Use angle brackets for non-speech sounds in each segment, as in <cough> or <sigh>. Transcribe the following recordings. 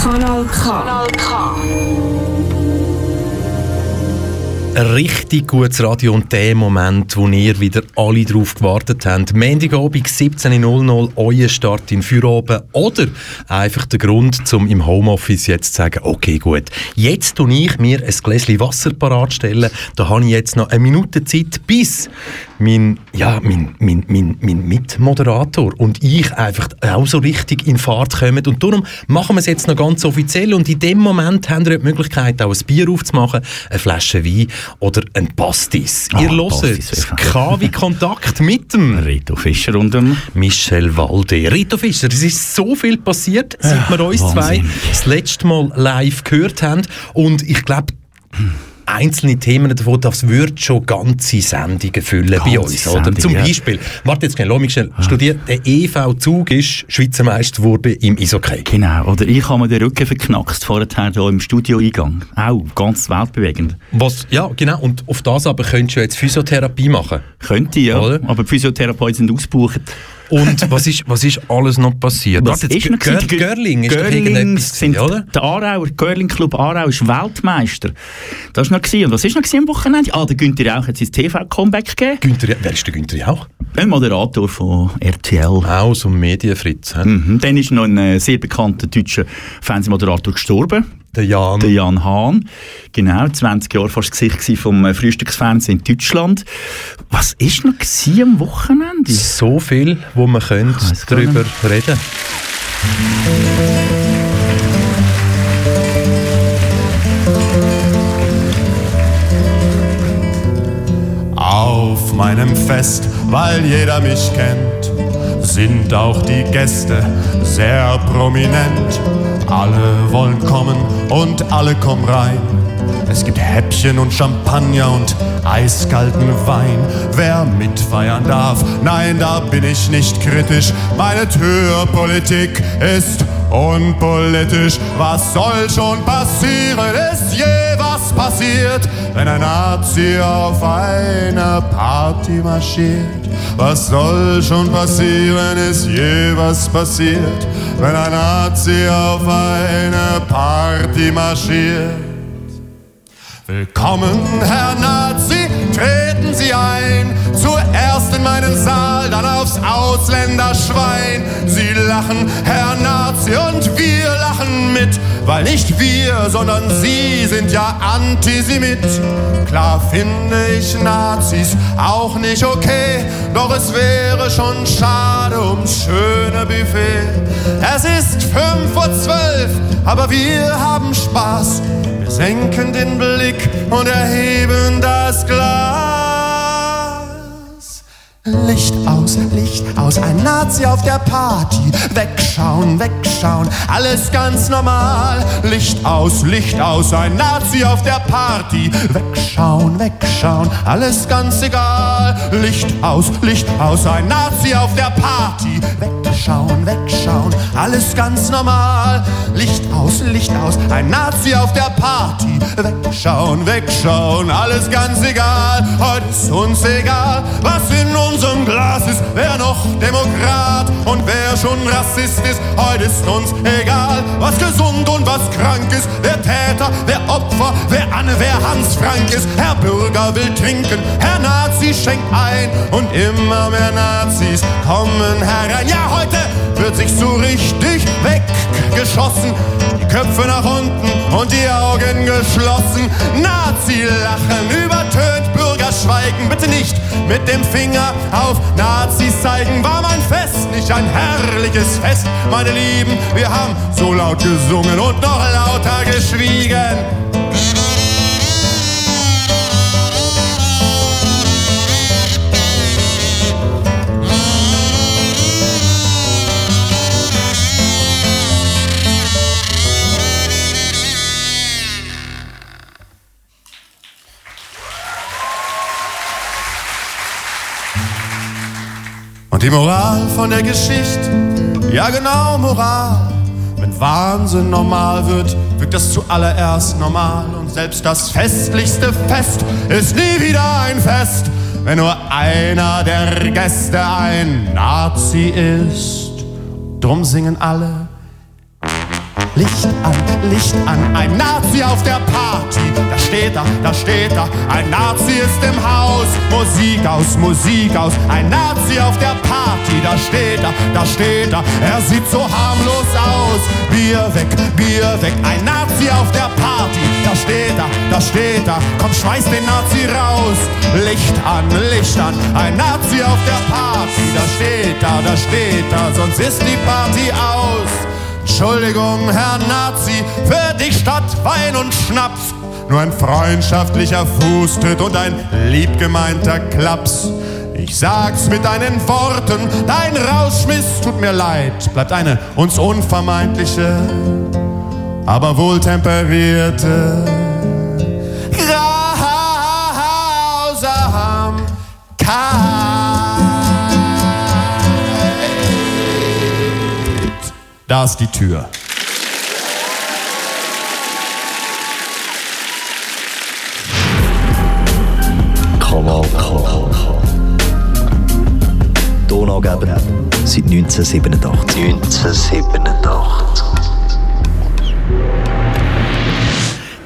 Kanal K. Kanal K. Ein richtig gutes Radio und der Moment, wo ihr wieder alle drauf gewartet habt. Montagabend 17.00 euer Start in Feierabend oder einfach der Grund, um im Homeoffice jetzt zu sagen, okay gut, jetzt tue ich mir ein Gläschen Wasser parat stellen, da habe ich jetzt noch eine Minute Zeit, bis mein, ja, mein, mein, mein, mein Mitmoderator und ich einfach auch so richtig in Fahrt kommen. Und darum machen wir es jetzt noch ganz offiziell. Und in dem Moment haben wir die Möglichkeit, auch ein Bier aufzumachen, eine Flasche Wein oder ein Pastis. Ah, Ihr hört KW Kontakt mit dem <laughs> Rito Fischer und dem Michel Walde. Rito Fischer, es ist so viel passiert, seit wir uns zwei Wahnsinn. das letzte Mal live gehört haben. Und ich glaube, einzelne Themen davon, das würde schon ganze Sendungen füllen bei Ganze uns. Oder? Sendungen, Zum ja. Beispiel, warte jetzt schnell, lass mich schnell studieren. Der EV Zug ist Schweizer Meister geworden im Eishockey. Genau, oder ich habe mir den Rücken verknackst vorher hier im Studioeingang. Auch ganz weltbewegend. Was, ja, genau. Und auf das aber könntest du jetzt Physiotherapie machen. Könnte ja, Oder? aber Physiotherapeuten sind ausgebucht. Und was ist, was ist alles noch passiert? Was Warte, ist noch Gör? Görling ist doch Görlings irgendetwas, sind gewesen, oder? Der Aarauer, Görling Club Aarau ist Weltmeister. Das war noch gewesen. Und was ist noch am Wochenende? Ah, der Günther Rauch hat sein TV-Comeback gegeben. Günther, wer ist der Günther Jauch? Ein Moderator von RTL. Auch so ein Medienfritz. Mhm. Dann ist noch ein äh, sehr bekannter deutscher Fernsehmoderator gestorben. Der Jan. Der Jan Hahn. Genau, 20 Jahre fast das Gesicht vom äh, Frühstücksfernsehen in Deutschland. Was ist noch am Wochenende? so viel, wo man könnte gar darüber reden. Auf meinem Fest, weil jeder mich kennt, sind auch die Gäste sehr prominent. Alle wollen kommen und alle kommen rein. Es gibt Häppchen und Champagner und eiskalten Wein. Wer mitfeiern darf, nein, da bin ich nicht kritisch. Meine Türpolitik ist unpolitisch. Was soll schon passieren? Ist je was passiert, wenn ein Nazi auf eine Party marschiert? Was soll schon passieren? Ist je was passiert, wenn ein Nazi auf eine Party marschiert? Willkommen, Herr Nazi, treten Sie ein. Zuerst in meinen Saal, dann aufs Ausländerschwein. Sie lachen, Herr Nazi, und wir lachen mit. Weil nicht wir, sondern Sie sind ja Antisemit. Klar finde ich Nazis auch nicht okay, doch es wäre schon schade ums schöne Buffet. Es ist fünf vor zwölf, aber wir haben Spaß. Wir senken den Blick und erheben das Glas. Licht aus, Licht aus, ein Nazi auf der Party. Wegschauen, wegschauen, alles ganz normal. Licht aus, Licht aus, ein Nazi auf der Party. Wegschauen, wegschauen, alles ganz egal. Licht aus, Licht aus, ein Nazi auf der Party. Wegschauen, wegschauen, alles ganz normal. Licht aus, Licht aus, ein Nazi auf der Party. Wegschauen, wegschauen, alles ganz egal. Heute ist uns egal, was ist. Wer noch Demokrat und wer schon Rassist ist. Heute ist uns egal, was gesund und was krank ist. Wer Täter, wer Opfer, wer Anne, wer Hans Frank ist. Herr Bürger will trinken, Herr Nazi schenkt ein. Und immer mehr Nazis kommen herein. Ja, heute wird sich so richtig weggeschossen. Die Köpfe nach unten und die Augen geschlossen. Nazi-Lachen übertönt Bürgerschweigen. Bitte nicht mit dem Finger auf Nazis zeigen. War mein Fest nicht ein herrliches Fest, meine Lieben? Wir haben so laut gesungen und noch lauter geschwiegen. Und die Moral von der Geschichte, ja genau Moral. Wenn Wahnsinn normal wird, wirkt das zuallererst normal. Und selbst das festlichste Fest ist nie wieder ein Fest, wenn wenn nur einer der Gäste ein Nazi ist. Drum singen alle Licht an, Licht an, ein Nazi auf der Party. Da steht er, da steht er, ein Nazi ist im Haus. Musik aus, Musik aus, ein Nazi auf der Party. Da steht er, da steht er, er sieht so harmlos aus. Bier weg, Bier weg, ein Nazi auf der Party. Da steht er, da steht er, komm, schmeiß den Nazi raus. Licht an, Licht an, ein Nazi auf der Party. Da steht er, da steht er, sonst ist die Party aus. Entschuldigung, Herr Nazi, für dich statt Wein und Schnaps. Nur ein freundschaftlicher Fußtritt und ein liebgemeinter Klaps. Ich sag's mit deinen Worten, dein Rausschmiss tut mir leid. Bleibt eine uns unvermeidliche, aber wohltemperierte Da ist die Tür. Kanal K. Donaugeber seit 1987. 1987.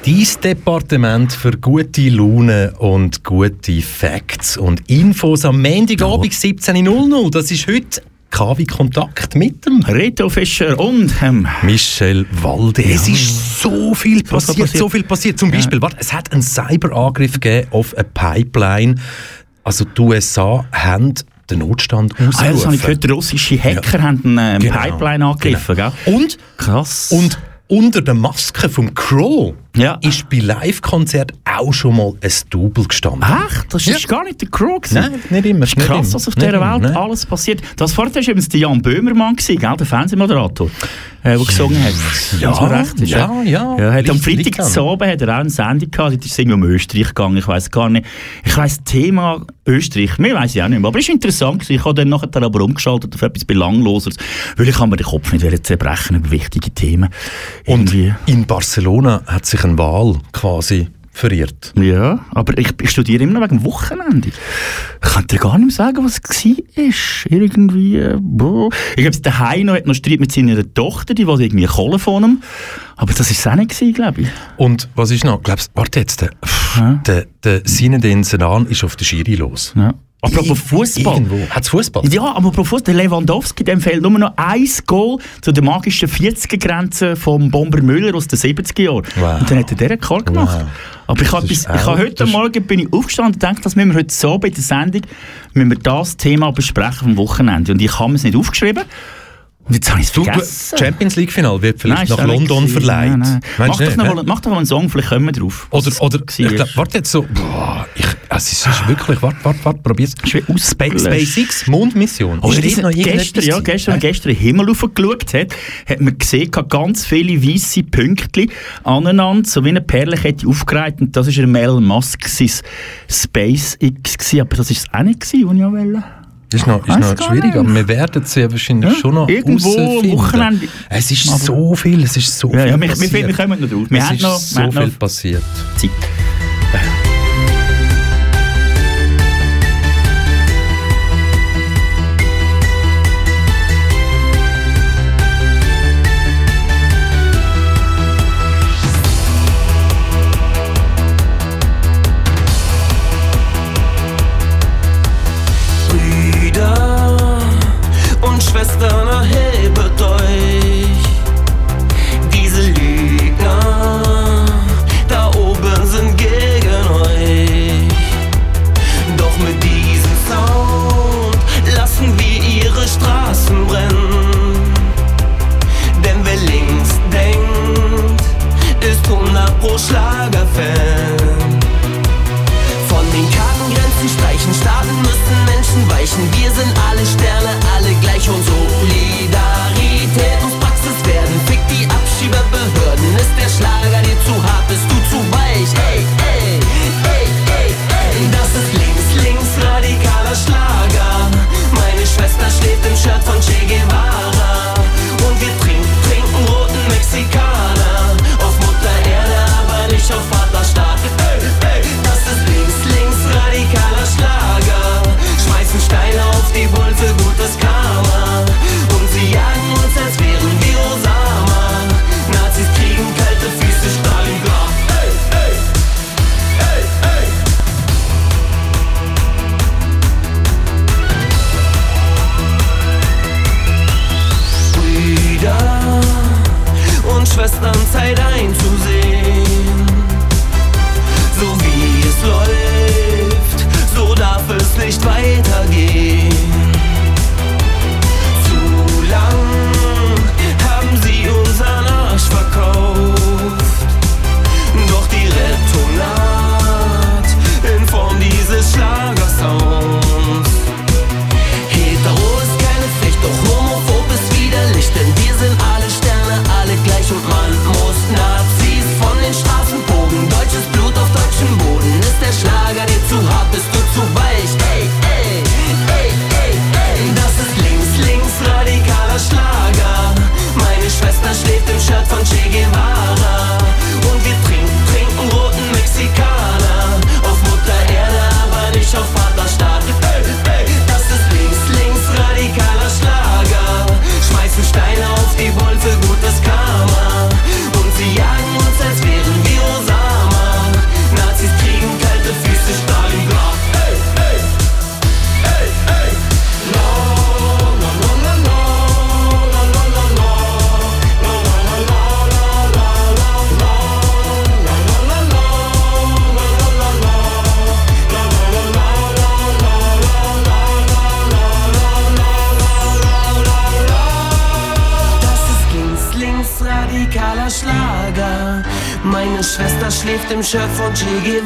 Dies Departement für gute Laune und gute Facts und Infos am Montagabend 17.00. Das ist heute KW Kontakt mit dem Reto Fischer und ähm, Michel Walde. Ja. Es ist so viel passiert, passiert, so viel passiert. Zum Beispiel, ja. warte, es hat einen Cyberangriff gegeben auf eine Pipeline. Also die USA haben den Notstand ausgerufen. Ah, das habe ich gehört, russische Hacker ja. haben eine genau. Pipeline angegriffen. Genau. Und, Krass. Und unter der Maske vom Crow ja. ist bei Live-Konzert auch schon mal ein Double gestanden. Echt? Das ist ja. gar nicht der Crow gewesen. Nein, nicht immer. Das ist krass, was auf dieser Welt nein. alles passiert. Das vorher war übrigens der Jan Böhmermann, gewesen, gell? der Fernsehmoderator, äh, der gesungen hat. Ja, recht ist, ja, ja. ja hat am Freitag zu Abend hat er auch eine Sendung gehabt, die ist irgendwie um Österreich gegangen, ich weiß gar nicht. Ich weiss, Thema Österreich, mir weiss ich auch nicht mehr, aber es ist interessant Ich habe dann nachher aber umgeschaltet auf etwas Belangloses, weil ich mir den Kopf nicht zerbrechen über wichtige Themen. Irgendwie. Und in Barcelona hat sich ein Wahl quasi verirrt. Ja, aber ich, studiere immer noch wegen Wochenende. Ich kann dir gar nicht mehr sagen, was es war. Irgendwie, äh, boah. Ich glaube, der Heino hat noch Streit mit seiner Tochter, die wollte irgendwie Kohle von ihm. Aber das war es auch nicht, glaube ich. Und was ist noch? Glaubst, warte jetzt, der, ja. der, der Zinedine Sedan ist auf der Schiri los. Ja. Apropos Fußball. Hat Fußball? Ja, aber apropos der Lewandowski, dem fehlt nur noch ein Goal zu der magischen 40er-Grenze vom Bomber Müller aus den 70er Jahren. Wow. Und dann hat er den Rekord gemacht. Wow. Aber ich habe ich hab heute Morgen bin ich aufgestanden und gedacht, dass wir heute so bei der Sendung müssen wir das Thema besprechen am Wochenende. Und ich habe es nicht aufgeschrieben. Und jetzt habe ich es vergessen. Champions League Final wird vielleicht nein, nach London verleiht. Nein, nein. Mach, doch noch, mach doch mal einen Song, vielleicht kommen wir drauf. Oder, oder ich glaub, warte jetzt so, boah, ich, es ist, ist wirklich, warte, warte, warte, probier's. Space, SpaceX, Mondmission. Oh, ist noch gestern, ja, gestern, wenn gestern den Himmel aufgeschaut hat, hat man gesehen, ganz viele weiße Pünktchen aneinander, so wie eine Perlenkette aufgereiht und das war Elon Musk, SpaceX aber das war es auch nicht gewesen, was ich auch wollte. Das ist noch, ist noch schwierig, aber wir werden es ja wahrscheinlich ja, schon noch Irgendwo Wochenende. Es ist aber so viel, es ist so ja, viel ja, wir, passiert. Wir, wir kommen noch drauf. Wir es ist noch, so viel passiert. Zeit. nothing chef on Jiggy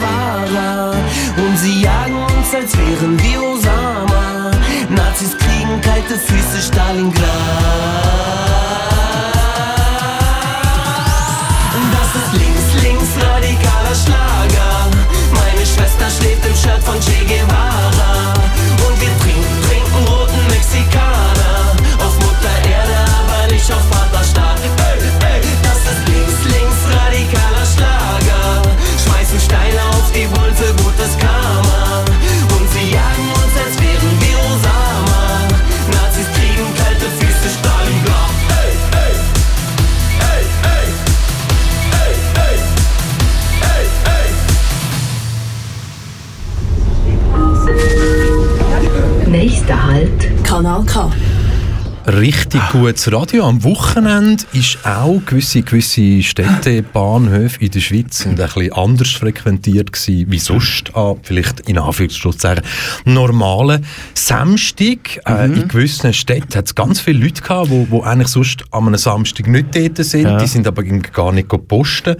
Richtig gutes Radio. Am Wochenende ist auch gewisse, gewisse Städte, Bahnhöfe in der Schweiz sind ein bisschen anders frequentiert gewesen, wie sonst an, vielleicht in Anführungszeichen, normalen Samstag. Äh, in gewissen Städten hat es ganz viele Leute gehabt, die, die eigentlich sonst an einem Samstag nicht dort sind. Ja. Die sind aber gar nicht posten.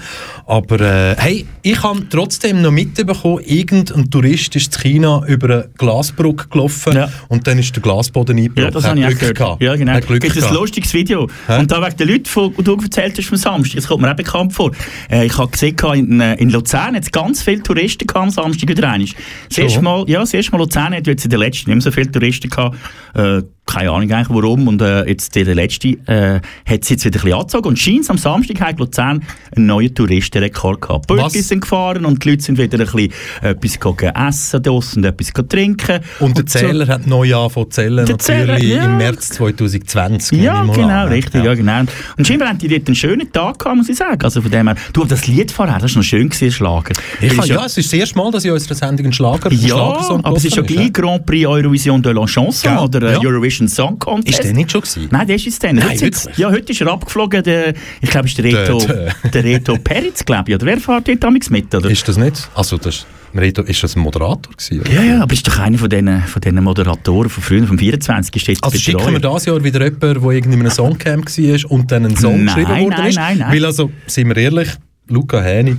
Aber äh, hey, ich habe trotzdem noch mitbekommen, irgendein Tourist ist in China über eine Glasbrücke gelaufen Ja. und dann ist der Glasboden eingebrochen. Ja, das habe ich auch gehört. Ja, genau. Glück Gibt ein lustiges Video. Hä? Und da wegen den Leuten, von, die du erzählt hast vom Samstag, das kommt mir auch bekannt vor. Äh, ich habe gesehen, in, äh, in Luzern hat es ganz viele Touristen gehabt am Samstag wieder einmal. Das Schon? erste Mal, ja, das erste Mal Luzern hat jetzt in der letzten nicht mehr so viele Touristen gehabt. Äh, keine Ahnung eigentlich warum. Und äh, jetzt der letzte äh, hat es jetzt wieder ein bisschen angezogen. Und scheint am Samstag hat Luzern einen neuen Touristenrekord gehabt. Bötchen sind gefahren und die Leute sind wieder ein bisschen etwas gegangen essen draussen und etwas trinken. Und der so- Zähler hat neu angefangen zu zählen, Der Zähler, natürlich ja. im März 2020. nehme Ja, genau, an. richtig, ja. genau. Und scheinbar haben die dort einen schönen Tag gehabt, muss ich sagen. Also von dem her, du, das Lied vorher, das war noch schön gewesen, Schlager. Ich kann, es ja, es ist das erste Mal, dass ich in unserer Sendung einen Schlager ja, Schlagersong aber es ist ja gleich Grand Prix Eurovision de la Chanson oder äh, Ja. Eurovision Song Contest. Ist der nicht schon gewesen? Nein, der ist es dann. Nein, Heute wirklich? Ja, heute ist er abgeflogen. Der, ich glaube, es ist der Reto, Der- der Reto Peritz, glaube ich. Oder wer fährt dort damals mit? Oder? Ist das nicht? Also, das, Reto, ist das ein Moderator gewesen? oder? ja, ja, aber ist doch einer von diesen, von Moderatoren von früher, vom 24. Ist jetzt Also der schicken wir dieses Jahr wieder jemanden, der in einem Songcamp war und dann einen Song Nein, geschrieben worden nein, ist? nein, nein. Weil also, sind wir ehrlich, Luca Häni,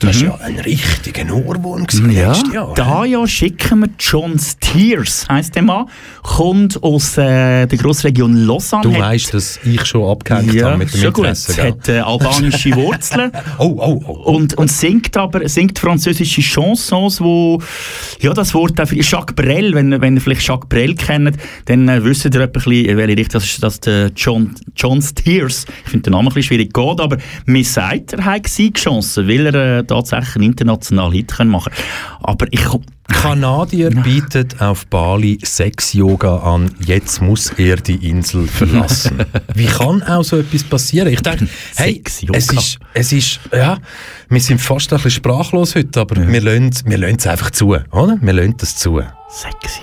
das war ja ein richtiger Ohrwurm Ja, letztes Jahr. da ja schicken wir John Steers, heisst der Mann, kommt aus äh, der Grossregion Lausanne. Du weißt, dass ich schon abgehängt ja, habe mit dem gut. Interesse. Es gell? hat äh, albanische Wurzeln. <laughs> Oh, oh, oh. Und, und singt aber singt französische Chansons, wo ja das Wort auch für Jacques Brel, wenn, wenn ihr vielleicht Jacques Brel kennt, dann äh, wisst ihr ein bisschen, welche Richtung das ist, das der John, John Steers. Ich finde den Namen ein bisschen schwierig geht, aber mir sagt, er hat Chancen, weil er äh, tatsächlich einen internationalen Hit können machen Aber ich Kanadier bietet auf Bali Sex-Yoga an. Jetzt muss er die Insel verlassen. <laughs> Wie kann auch so etwas passieren? Ich denke, hey, Sex-Yoga. es ist, es ist, ja, wir sind fast ein bisschen sprachlos heute, aber wir lassen wir lassen es einfach zu, oder? Wir lassen es zu. Sex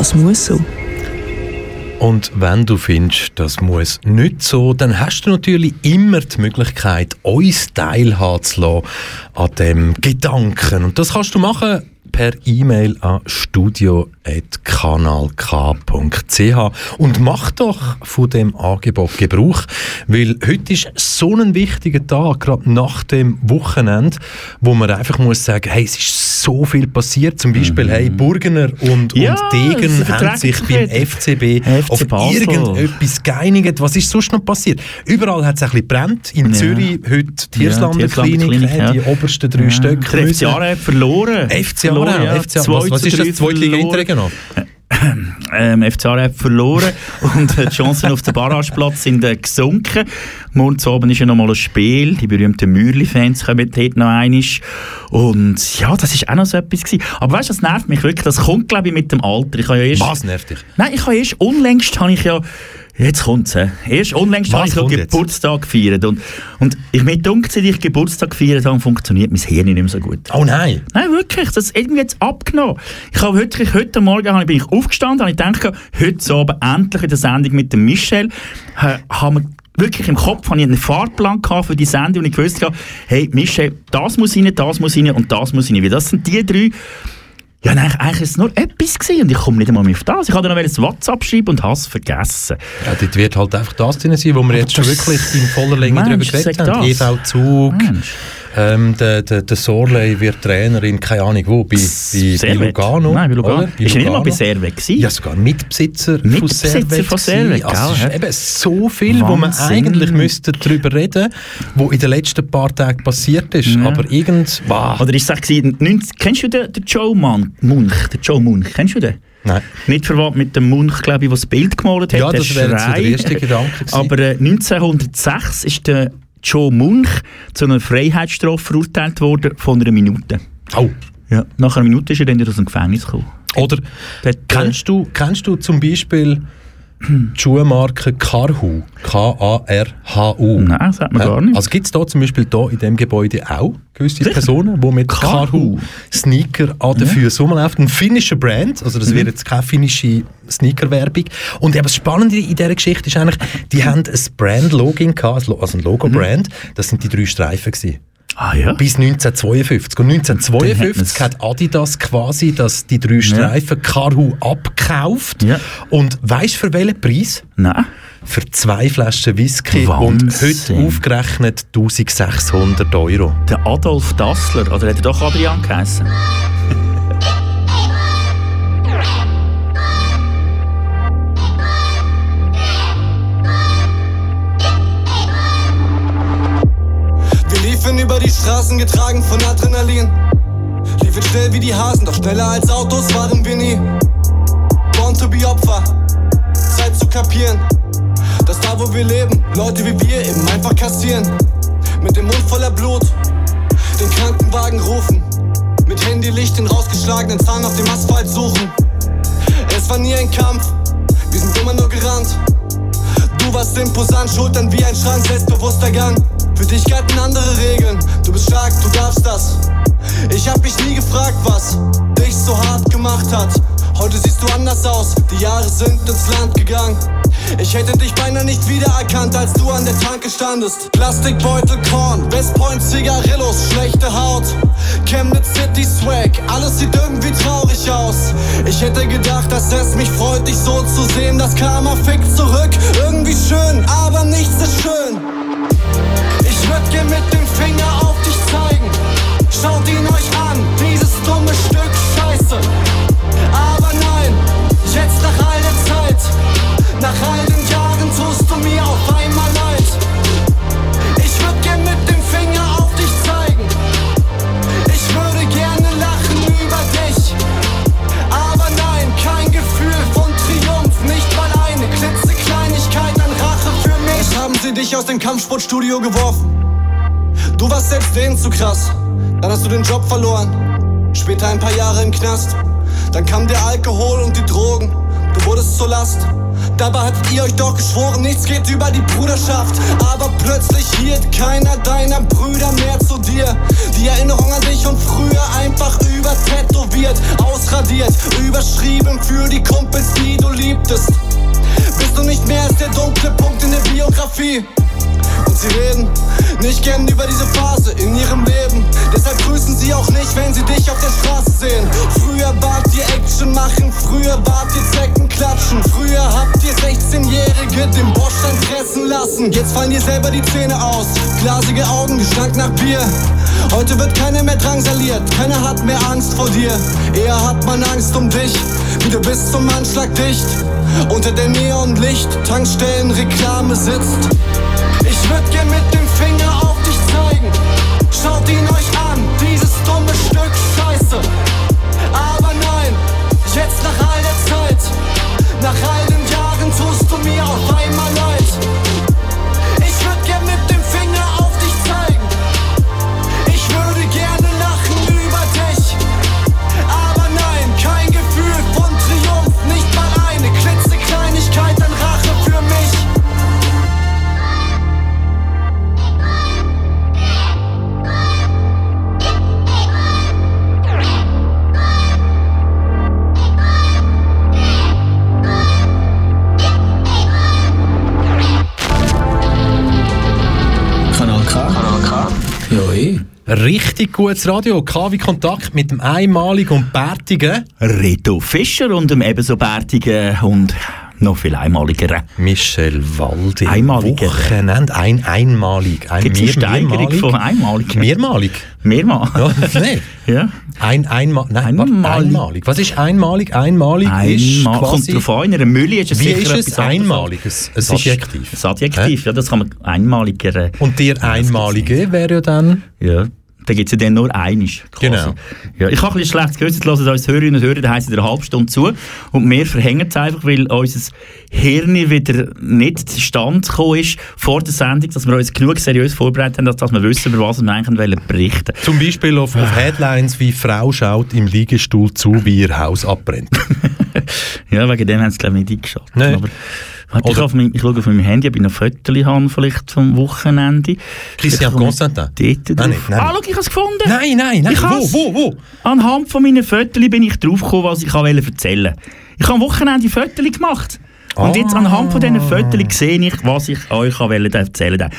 Das muss so. Und wenn du findest, das muss nicht so, dann hast du natürlich immer die Möglichkeit, uns teilhaben zu lassen an dem Gedanken. Und das kannst du machen per E-Mail an studio.kanalk.ch und mach doch von dem Angebot Gebrauch, weil heute ist so ein wichtiger Tag, gerade nach dem Wochenende, wo man einfach muss sagen, hey, es ist so viel passiert, zum Beispiel, hey, Burgener und, Ja, und Degen haben sich beim. FCB FC auf Basel. irgendetwas geeinigt. Was ist sonst noch passiert? Überall hat es ein bisschen brennt. In Ja. Zürich heute die Ja, die Tierslander Klinik, Klinik, äh, die ja. obersten drei Ja. Der müssen- FC Aarau hat verloren. FC Verloren, Aarau, ja. Was, was ist das? verloren. Interregional? Ähm, FC Aarau hat verloren <laughs> und die Chancen auf den Barrageplatz sind äh, gesunken. Morgen Abend ist ja noch mal ein Spiel. Die berühmten Mürli-Fans kommen dort noch einmal. Und ja, das ist auch noch so etwas gewesen. Aber weißt du, das nervt mich wirklich. Das kommt, glaube ich, mit dem Alter. Ich habe ja erst, Was nervt dich? Nein, ich habe erst unlängst habe ich ja Jetzt kommt's. Äh. Erst unlängst habe ich? Geburtstag gefeiert. Und, und ich mir dunkt, seit ich Geburtstag gefeiert habe, funktioniert mein Hirn nicht mehr so gut. Oh nein! Nein, wirklich, das ist irgendwie jetzt abgenommen. Ich habe wirklich, heute Morgen habe- bin ich aufgestanden und ich denke, heute Abend endlich in der Sendung mit dem Michel, äh, haben wir wirklich im Kopf habe ich einen Fahrplan gehabt für die Sendung und ich wusste, hey Michel, das muss rein, das muss rein und das muss rein. Weil das sind die drei, ja, nein, eigentlich ist es nur etwas gewesen und ich komme nicht einmal mehr auf das. Ich habe dann noch ein WhatsApp schreiben und habe es vergessen. Ja, dort wird halt einfach das drin sein, wo wir jetzt schon wirklich in voller Länge Mensch, drüber geredet haben. das. Ähm, der, der, der Sorley wird Trainerin, keine Ahnung wo, bei, bei, bei. Lugano. Nein, bei Lugano. oder? Ist er nicht mal bei Servet gewesen? Ja, sogar Mitbesitzer, Mitbesitzer von Servet. von also, es gell, ist eben so viel, wo man Wahnsinn. eigentlich müsste darüber reden wo in den letzten paar Tagen passiert ist. Ja. Aber irgend... Wow. Oder ist es 90 kennst du den, den Joe Mann, Munch? Den Joe Munch, kennst du den? Nein. Nicht verwandt mit dem Munch, glaube ich, der das Bild gemalt hat. Ja, das wäre der erste Gedanke gewesen. Aber äh, 1906 ist der Joe Munch zu einer Freiheitsstrafe verurteilt worden von einer Minute. Oh. Ja. Nach einer Minute ist er dann aus dem Gefängnis gekommen. Oder Der- kennst du, kennst du zum Beispiel <clears throat> Schuhmarke Karhu. K-A-R-H-U. Nein, sagt man gar nicht. Also gibt es da zum Beispiel da in dem Gebäude auch gewisse Personen, die mit Karhu, Karhu. Sneaker an den Füßen rumlaufen. Ein finnischer Brand, also das wäre jetzt keine finnische Sneaker-Werbung. Und eben das Spannende in dieser Geschichte ist eigentlich, die haben ein Brand-Login gehabt, also ein Logo-Brand. Das sind die drei Streifen gewesen. Ah ja? Bis 1952. Und 1952 hat Adidas quasi das, die drei Streifen Karhu abgekauft. Ja. Und weißt du für welchen Preis? Nein. Für zwei Flaschen Whisky und Wahnsinn. heute aufgerechnet 1600 Euro. Der Adolf Dassler, oder hat er doch Adrian geheißen? Straßen, getragen von Adrenalin. Liefen schnell wie die Hasen, doch schneller als Autos waren wir nie. Born to be Opfer, Zeit zu kapieren, dass da wo wir leben, Leute wie wir eben einfach kassieren. Mit dem Mund voller Blut, den Krankenwagen rufen. Mit Handylicht den rausgeschlagenen Zahn auf dem Asphalt suchen. Es war nie ein Kampf, wir sind immer nur gerannt. Du warst imposant, Schultern wie ein Schrank, selbstbewusster Gang. Für dich galten andere Regeln, du bist stark, du darfst das. Ich hab mich nie gefragt, was dich so hart gemacht hat. Heute siehst du anders aus, die Jahre sind ins Land gegangen. Ich hätte dich beinahe nicht wiedererkannt, als du an der Tanke standest. Plastikbeutel, Korn, Westpoint, Zigarillos, schlechte Haut. Chemnitz City Swag, alles sieht irgendwie traurig aus. Ich hätte gedacht, dass es mich freut, dich so zu sehen. Das Karma fickt zurück, irgendwie schön, aber nichts ist schön. Ich würd gern mit dem Finger auf dich zeigen. Schaut ihn nach all den Jahren tust du mir auf einmal leid. Ich würd gern mit dem Finger auf dich zeigen. Ich würde gerne lachen über dich. Aber nein, kein Gefühl von Triumph, nicht mal eine klitzekleinigkeit an Rache für mich. Jetzt haben sie dich aus dem Kampfsportstudio geworfen. Du warst selbst denen zu krass. Dann hast du den Job verloren. Später ein paar Jahre im Knast. Dann kam der Alkohol und die Drogen. Du wurdest zur Last. Dabei hattet ihr euch doch geschworen, nichts geht über die Bruderschaft. Aber plötzlich hielt keiner deiner Brüder mehr zu dir. Die Erinnerung an dich und früher einfach übertätowiert, ausradiert, überschrieben für die Kumpels, die du liebtest. Bist du nicht mehr als der dunkle Punkt in der Biografie? Sie reden nicht gern über diese Phase in ihrem Leben. Deshalb grüßen sie auch nicht, wenn sie dich auf der Straße sehen. Früher wart ihr Action machen, früher wart ihr Zecken klatschen. Früher habt ihr 16-Jährige den Bordstein fressen lassen. Jetzt fallen dir selber die Zähne aus. Glasige Augen, Gestank nach Bier. Heute wird keiner mehr drangsaliert, keiner hat mehr Angst vor dir. Eher hat man Angst um dich, wie du bist zum Anschlag dicht. Unter der Neonlicht, Tankstellenreklame sitzt. Ich würd gern mit gutes Radio. KW Kontakt mit dem einmaligen und bärtigen Reto Fischer und dem ebenso bärtigen und noch viel einmaligeren. Michel Waldi. Einmaliger. Wochenende. Ein, einmalig. Ein Gibt es eine mehr- Steigerung mehrmalig? von einmalig? Mehrmalig. Mehrmal. Ja, nein. <laughs> Ja. Ein, einmal, nein, Einmalig. warte, einmalig. Was ist einmalig? Einmalig ist Einmal kommt quasi... drauf an, in einer Mülle ist es Wie sicher ist es einmalig? Ein, ist Adjektiv. Ein Adjektiv, ja, das kann man einmaliger. äh, Und der Einmalige wäre ja dann... Ja, den gibt es ja dann nur einig. Genau. Ja, ich habe ein bisschen schlechtes Gewissen, hören uns Hörerinnen und Hörer, da heißen eine halbe Stunde zu und wir verhängen es einfach, weil unser Hirn wieder nicht zustande gekommen ist vor der Sendung, dass wir uns genug seriös vorbereitet haben, dass, wir wissen, über was wir eigentlich wollen berichten Zum Beispiel auf, auf Headlines wie «Frau schaut im Liegestuhl zu, wie ihr Haus abbrennt». <laughs> Ja, wegen dem haben sie glaube ich nicht eingeschaltet. Nein. Warte, ich, auf mein, ich schaue auf meinem Handy, ob ich noch Fotos habe, vielleicht vom Wochenende. Christian Constantin? Dort Nein, drauf. nein. Ah, schau, ich habe es gefunden. Nein, nein, nein. Ich Wo, wo, wo? Anhand von meinen Fotos bin ich drauf gekommen, was ich wollte erzählen Ich habe am Wochenende Fotos gemacht. Und jetzt anhand von diesen Fotos sehe ich, was ich euch wollte erzählen wollte.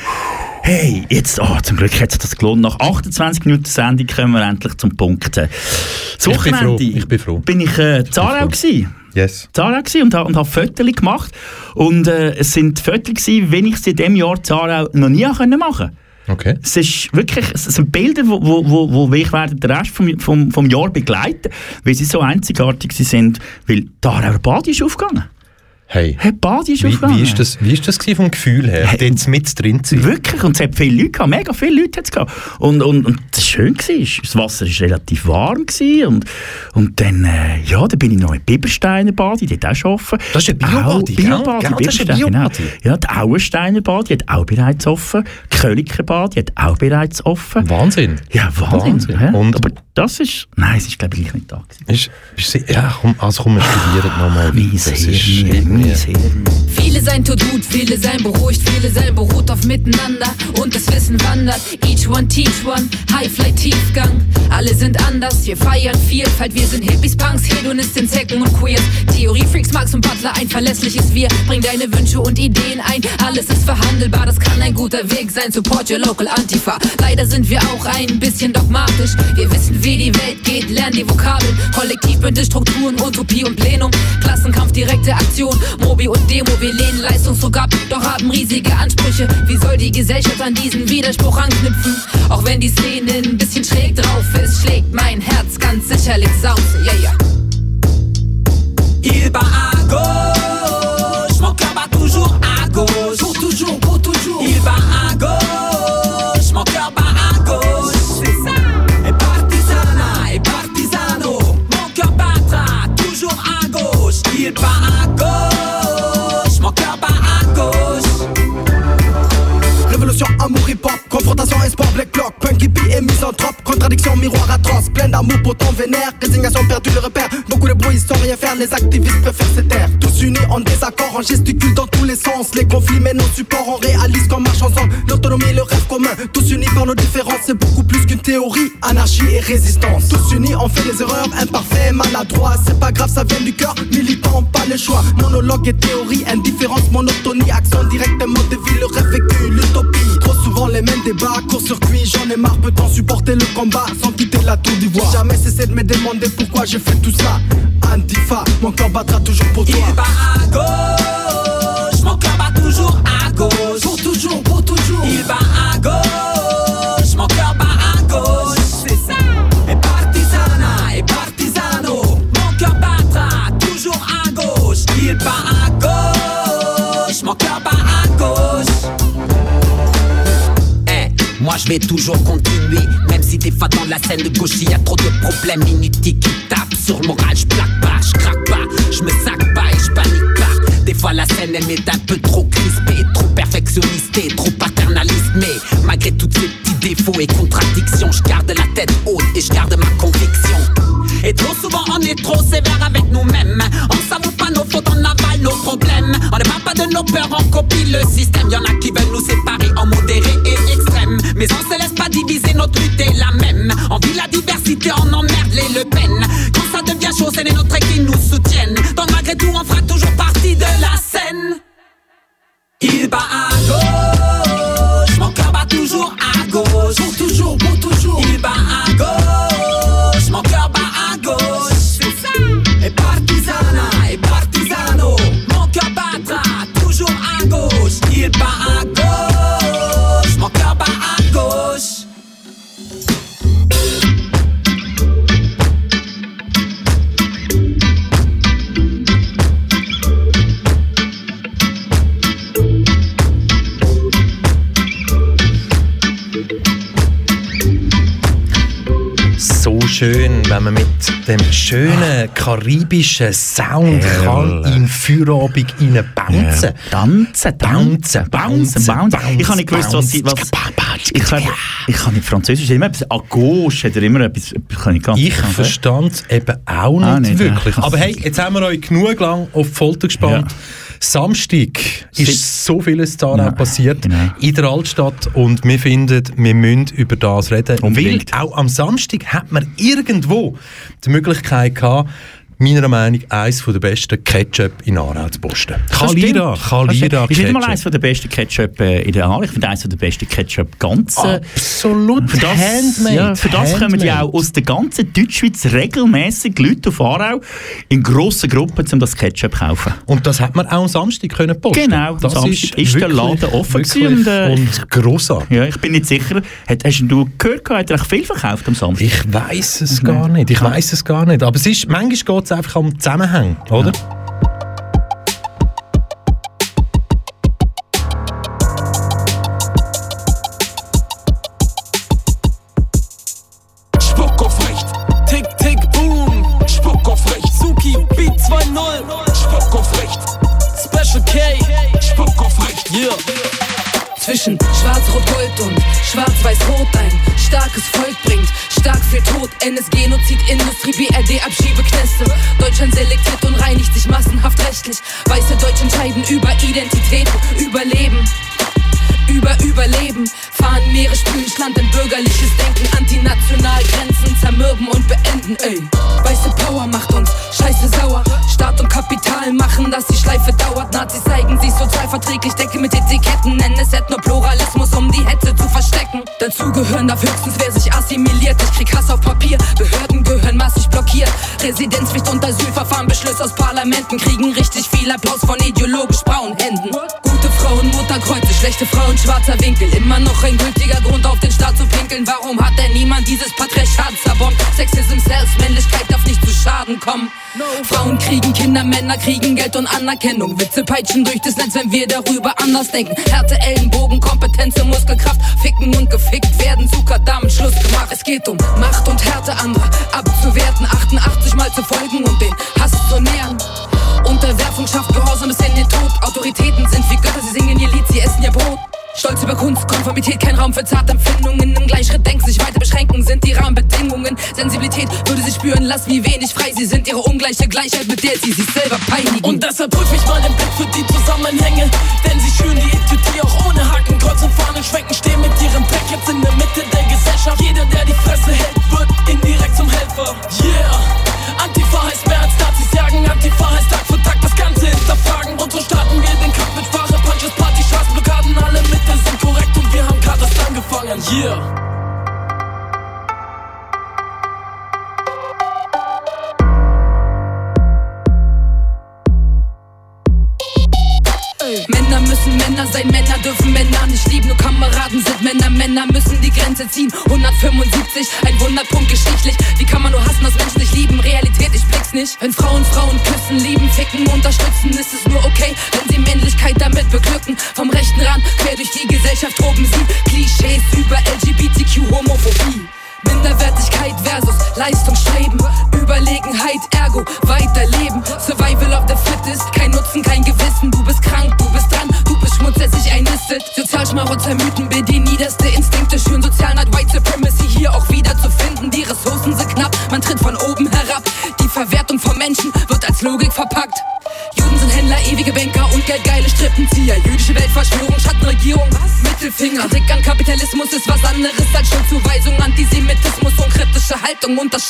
Hey, jetzt, oh, zum Glück hat sich das gelohnt. Nach 28 Minuten Sendung kommen wir endlich zum Punkt. Das Ich bin froh, Wochenende ich bin froh. bin ich äh, Zarau gewesen. Yes. Zarau und, und habe Fotos gemacht. Und äh, es sind Fotos, wenn ich sie in diesem Jahr in Zarau noch nie machen konnte. Okay. Es ist wirklich, es sind Bilder, wo, wo, wo, wo ich werde den Rest vom, vom, vom Jahr begleiten, weil sie so einzigartig sind, weil die Aarauer Bade ist aufgegangen. Hey. Hey, ist Wie, aufgegangen. wie ist das, wie ist das vom Gefühl her, Hey. dort mit drin zu sein? Wirklich, und es hat viele Leute gehabt, mega viele Leute hat es gehabt. Und, und, und das schön war, das Wasser war relativ warm gewesen und, und dann, äh, ja, dann bin ich noch in Bibersteiner Bade, die hat auch offen. Das ist ein Biobade, Auch- gell? Biobade, Gell, das ist ein Biberstein, genau. Ja, die Auensteiner Bade, die hat auch bereits offen. Die Köliker Bade, die hat auch bereits offen. Wahnsinn. Ja, Wahnsinn. Wahnsinn. hä? Und- Aber das ist, nein, es ist glaube ich nicht da gewesen. Ist, ist, ja, komm, also komm, wir studieren nochmal. Mies Mies Hirn. Viele sein tut gut, viele sein beruhigt, viele sein beruht auf Miteinander und das Wissen wandert. Each one teach one, High Flight Tiefgang. Alle sind anders, wir feiern Vielfalt. Wir sind Hippies, Punks, Hedonisten, Zecken und Queers. Theorie, Freaks, Marx und Butler, ein verlässliches Wir. Bring deine Wünsche und Ideen ein, alles ist verhandelbar, das kann ein guter Weg sein. Support your local Antifa. Leider sind wir auch ein bisschen dogmatisch. Wir wissen, wie die Welt geht, lernen die Vokabeln. Kollektivbündnis, Strukturen, Utopie und Plenum. Klassenkampf, direkte Aktion, Mobi und Demo. Wir lehnen Leistungsdruck ab, doch haben riesige Ansprüche. Wie soll die Gesellschaft an diesen Widerspruch anknüpfen? Auch wenn die Szene ein bisschen schräg drauf ist, schlägt mein Herz ganz sicherlich Sause. Yeah, yeah. Il bat à gauche, mon cœur bat toujours à gauche. Pour toujours, pour toujours. Il bat à contradiction, miroir atroce, plein d'amour, pourtant vénère, résignation, perdu le repère, beaucoup de bruit sans rien faire, les activistes préfèrent se taire, tous unis en désaccord, en gesticule dans tous les sens, les conflits mènent au support, on réalise qu'on marche ensemble, l'autonomie, le rêve commun, tous unis par nos différences, c'est beaucoup plus qu'une théorie, anarchie et résistance, tous unis on fait des erreurs, imparfaits, maladroits, c'est pas grave, ça vient du cœur, militant, pas le choix, monologue et théorie, indifférence, monotonie, action directement de vie, le rêve vécu, l'utopie, les mêmes débats, court-circuit, j'en ai marre, peut-on supporter le combat sans quitter la tour d'ivoire, jamais cessé de me demander pourquoi j'ai fait tout ça, Antifa, mon corps battra toujours pour toi. Il Moi je vais toujours continuer, même si des fois dans la scène de gauche y a trop de problèmes inutiles qui tapent sur le moral, je plaque pas, je craque pas, je me sac pas et je panique pas. Des fois la scène elle m'est un peu trop crispée, trop perfectionniste et trop paternaliste, mais malgré tous ces petits défauts et contradictions, je garde la tête haute et je garde ma conviction. Et trop souvent on est trop sévère avec nous-mêmes. On s'avoue pas nos fautes, on avale nos problèmes. On ne parle pas de nos peurs, on copie le système. Y'en a qui veulent nous séparer en modéré et Mais on se laisse pas diviser, notre lutte est la même. On vit la diversité, on emmerde les Le Pen. Quand ça devient chaud, c'est les nôtres qui nous soutiennent Donc malgré tout, on fera schönen karibischen Sound Ja. kann in Feierabend rein bouncen. Tanzen, tanzen, bouncen, bouncen. Ich habe nicht gewusst, was sie... Was, ich habe ich kann nicht Französisch, immer etwas à gauche, hat er immer etwas... Ich ganz Ich verstand es eben auch nicht, Ah, nicht, ja. wirklich. Aber hey, jetzt haben wir euch genug lang auf die Folter gespannt. Ja. Samstag ist so vieles da Ja, passiert genau. in der Altstadt und wir finden, wir müssen über das reden. Unbedingt. Weil auch am Samstag hat man irgendwo die Möglichkeit gehabt, meiner Meinung nach eines der besten Ketchup in Aarau zu posten. Kalira, Kalira stimmt. Ist nicht mal Ketchup. eines der besten Ketchup äh, in der Halle. Ich finde eines der besten Ketchup ganz. Äh, Absolut für das, handmade. ja, für das kommen ja handmade. auch aus der ganzen Deutschschweiz regelmäßig Leute auf Aarau in grossen Gruppen, um das Ketchup zu kaufen. Und das hat man auch am Samstag können posten. Genau, am das Samstag ist der wirklich- Laden offen und, äh, und grossartig. Ja, ich bin nicht sicher. Hat, hast du gehört, hat er viel verkauft am Samstag? Ich weiß es gar nicht. Ich weiß es gar nicht. Aber es ist, manchmal geht es einfach um Zusammenhang, oder? Spuck auf Recht. Tick, tick, boom. Spuck auf Recht. Suki, Beat 2.0. Spuck auf Recht. Special K. Spuck auf Recht. Yeah. Zwischen Schwarz-Rot-Gold und Schwarz-Weiß-Rot ein starkes Volk bringt viel Tod. NS-Genozid, Industrie, BRD, Abschiebeknäste. Deutschland selektiert und reinigt sich massenhaft rechtlich. Weiße Deutsche entscheiden über Identität, Überleben. Über Überleben, fahren Meere, spülen Schland in bürgerliches Denken, antinational Grenzen zermürben und beenden, ey. Weiße Power macht uns scheiße sauer. Staat und Kapital machen, dass die Schleife dauert. Nazis zeigen sich sozialverträglich, decke mit Etiketten, nennen es Ethnopluralismus, verstecken. Dazu gehören darf höchstens, wer sich assimiliert. Ich krieg Hass auf Papier, Behörden gehören massig blockiert. Residenzpflicht und Asylverfahren, Beschlüsse aus Parlamenten kriegen richtig viel Applaus von ideologisch braunen Händen. Gute Frauen, Mutterkreuze, schlechte Frauen, schwarzer Winkel. Immer noch ein gültiger Grund, auf den Staat zu pinkeln. Warum hat denn niemand dieses Patriarchat zerbombt? Sexism, Selbstmännlichkeit darf nicht Schaden kommen. Frauen kriegen Kinder, Männer kriegen Geld und Anerkennung. Witze peitschen durch das Netz, wenn wir darüber anders denken. Härte, Ellenbogen, Kompetenz und Muskelkraft. Ficken und gefickt werden, Zucker, damit Schluss gemacht. Es geht um Macht und Härte, andere abzuwerten. 88 Mal zu folgen und den Hass zu nähern. Unterwerfung schafft Gehorsam bis in den Tod. Autoritäten sind wie Götter, sie singen ihr Lied, sie essen ihr Brot. Stolz über Kunst, Konformität, kein Raum für zarte Empfindungen. Im Gleichschritt denken, sich weiter beschränken, sind die Rahmenbedingungen. Sensibilität spüren, lass wie wenig frei sie sind. Ihre ungleiche Gleichheit, mit der sie sich selber peinigen. Und deshalb prüf ich meinen Blick für die Zusammenhänge. Denn sie schüren die Ethiopie auch ohne Hakenkreuz und Fahnen schwenken, stehen mit ihrem Dreck jetzt in der Mitte der Gesellschaft. Jeder, der die Fresse hält,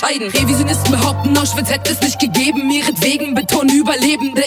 unterscheiden. Revisionisten behaupten, Auschwitz hätte es nicht gegeben. Ihretwegen betonen Überlebende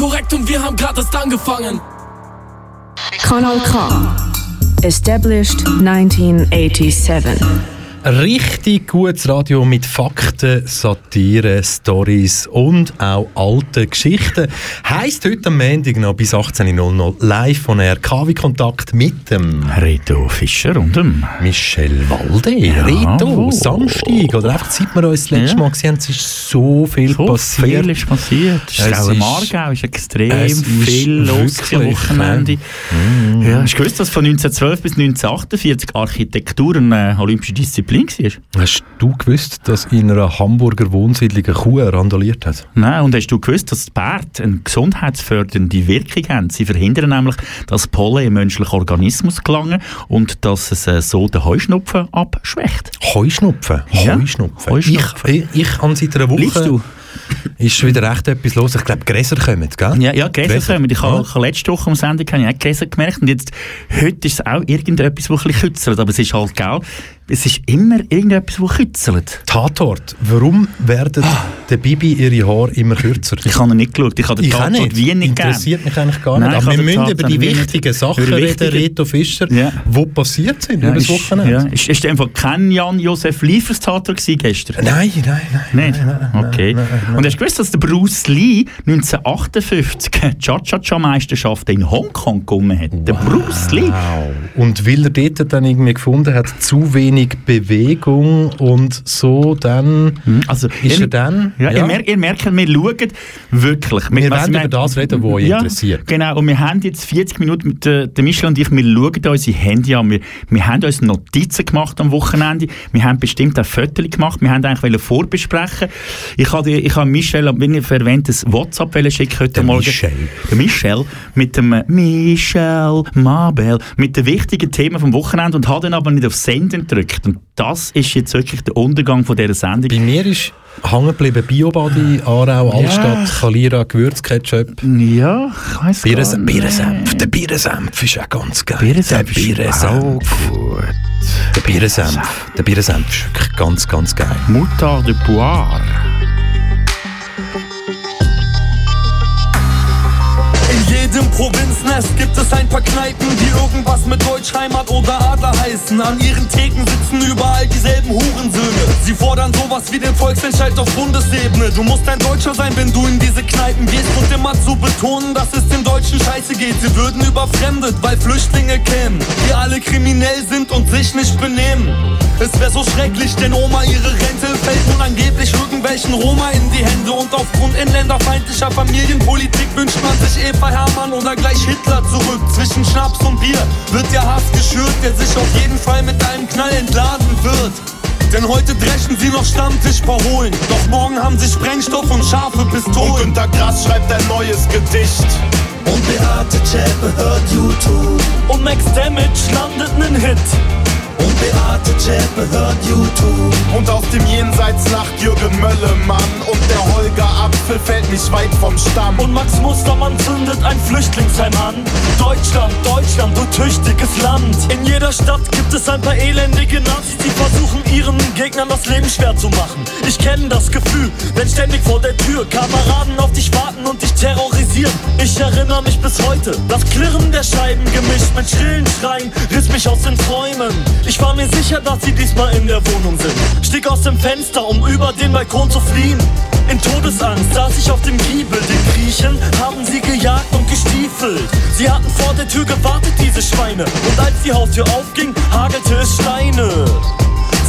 korrekt und wir haben gerade erst angefangen. Kanal K. Established 1987. Richtig gutes Radio mit Fakten, Satire, Stories und auch alten Geschichten. Heißt heute am Montag noch bis 18.00 live von RKW Kontakt mit dem Reto Fischer und dem Michel Walde. Ja, Reto, wo? Samstag oder einfach seit wir uns das letzte Ja. Mal gesehen haben, es ist so viel So passiert. viel ist passiert. Es ist Es ist- Aargau ist extrem Es viel los am Wochenende. Ja, hast du gewusst, dass von 1912 bis 1948 Architektur eine olympische Disziplin war? Hast du gewusst, dass in einer Hamburger Wohnsiedlung eine Kuh randaliert hat? Nein, und hast du gewusst, dass die Bärte eine gesundheitsfördernde Wirkung haben? Sie verhindern nämlich, dass Pollen im menschlichen Organismus gelangen und dass es äh, so den Heuschnupfen abschwächt. Heuschnupfen? Ja, Heuschnupfen. Heuschnupfen. Ich, ich, ich habe seit einer Woche... Liest du? Ist wieder recht etwas los. Ich glaube, Gräser kommen, gell? Ja, ja Gräser kommen. Ich habe Ja. letzte Woche am Sendung habe ich auch Gräser gemerkt. Und jetzt, heute ist es auch irgendetwas, das ein bisschen kützelt. Aber es ist halt, gell, es ist immer irgendetwas, das kützelt. Tatort. Warum werden der Bibi ihre Haare immer kürzer? Ich habe nicht geschaut. Ich habe den Ich Tatort nicht. Wien nicht. Interessiert mich eigentlich gar Nein, nicht. ich Aber wir müssen über Tatort die Wien nicht- wichtigen Sachen über reden, Reto Fischer, Ja. die passiert sind Ja, über das Wochenende. ja, ist, ist einfach kein Jan-Josef Liefers Tatort gestern? Nein, nein, nein. Nicht? Okay. Und hast du gewusst, dass der Bruce Lee 1958 die Cha-Cha-Cha-Meisterschaft in Hongkong gewonnen hat? Der Bruce Lee. Wow. Und weil er dort dann irgendwie gefunden hat, zu wenig Bewegung und so, dann Also, ist ihr- er dann... Ja, Ihr, merkt, ihr merkt, wir schauen wirklich. Wir was wollen über das reden, was euch ja, interessiert. Genau, und wir haben jetzt 40 Minuten mit äh, der Michel und ich, wir schauen unsere Handy an. Wir, wir haben uns Notizen gemacht am Wochenende. Wir haben bestimmt auch Fotos gemacht. Wir haben eigentlich vorbesprechen. Ich habe ich habe Michel, wie ich erwähnt, ein WhatsApp schicken heute Der Morgen. Michel. Der Michel mit dem äh, Michel Mabel mit den wichtigen Themen vom Wochenende und hat dann aber nicht auf Senden gedrückt. Und das ist jetzt wirklich der Untergang von dieser Sendung. Bei mir ist hängen geblieben Biobody, Aarau, Altstadt, Kalira, Gewürzketchup. Ja, ich weiss gar Bierensenf, nicht. Bierensenf. Der Bierensenf ist auch ganz geil. Bierensenf der Bierensenf. gut. Der Bierensenf. Der Bierensenf ist wirklich ganz, ganz geil. Mutter de Poire. Jedem Provinznest gibt es ein paar Kneipen, die irgendwas mit Deutschheimat oder Adler heißen. An ihren Theken sitzen überall dieselben Hurensöhne. Sie fordern sowas wie den Volksentscheid auf Bundesebene. Du musst ein Deutscher sein, wenn du in diese Kneipen gehst und immer zu betonen, dass es den Deutschen scheiße geht. Sie würden überfremdet, weil Flüchtlinge kämen, die alle kriminell sind und sich nicht benehmen. Es wäre so schrecklich, denn Oma ihre Rente fällt nun angeblich irgendwelchen Roma in die Hände. Und aufgrund inländerfeindlicher Familienpolitik wünscht man sich Eva Hermann oder gleich Hitler zurück. Zwischen Schnaps und Bier wird der Hass geschürt, der sich auf jeden Fall mit einem Knall entladen wird. Denn heute dreschen sie noch Stammtisch verholen. Doch morgen haben sie Sprengstoff und scharfe Pistolen. Und Günter Grass schreibt ein neues Gedicht. Und Beate Zschäpe hört YouTube. Und Max Damage landet nen Hit. Und Beate Zschäpe hört YouTube. Und aus dem Jenseits lacht Jürgen Möllemann. Und der Holger Apfel fällt nicht weit vom Stamm. Und Max Mustermann zündet ein Flüchtlingsheim an. Deutschland, Deutschland, du tüchtiges Land. In jeder Stadt gibt es ein paar elendige Nazis, die versuchen ihren Gegnern das Leben schwer zu machen. Ich kenne das Gefühl, wenn ständig vor der Tür Kameraden auf dich warten und dich terrorisieren. Ich erinnere mich bis heute, das Klirren der Scheiben gemischt mit schrillen Schreien riss mich aus den Träumen. Ich war mir sicher, dass sie diesmal in der Wohnung sind. Stieg aus dem Fenster, um über den Balkon zu fliehen. In Todesangst saß ich auf dem Giebel, den Griechen haben sie gejagt und gestiefelt. Sie hatten vor der Tür gewartet, diese Schweine. Und als die Haustür aufging, hagelte es Steine.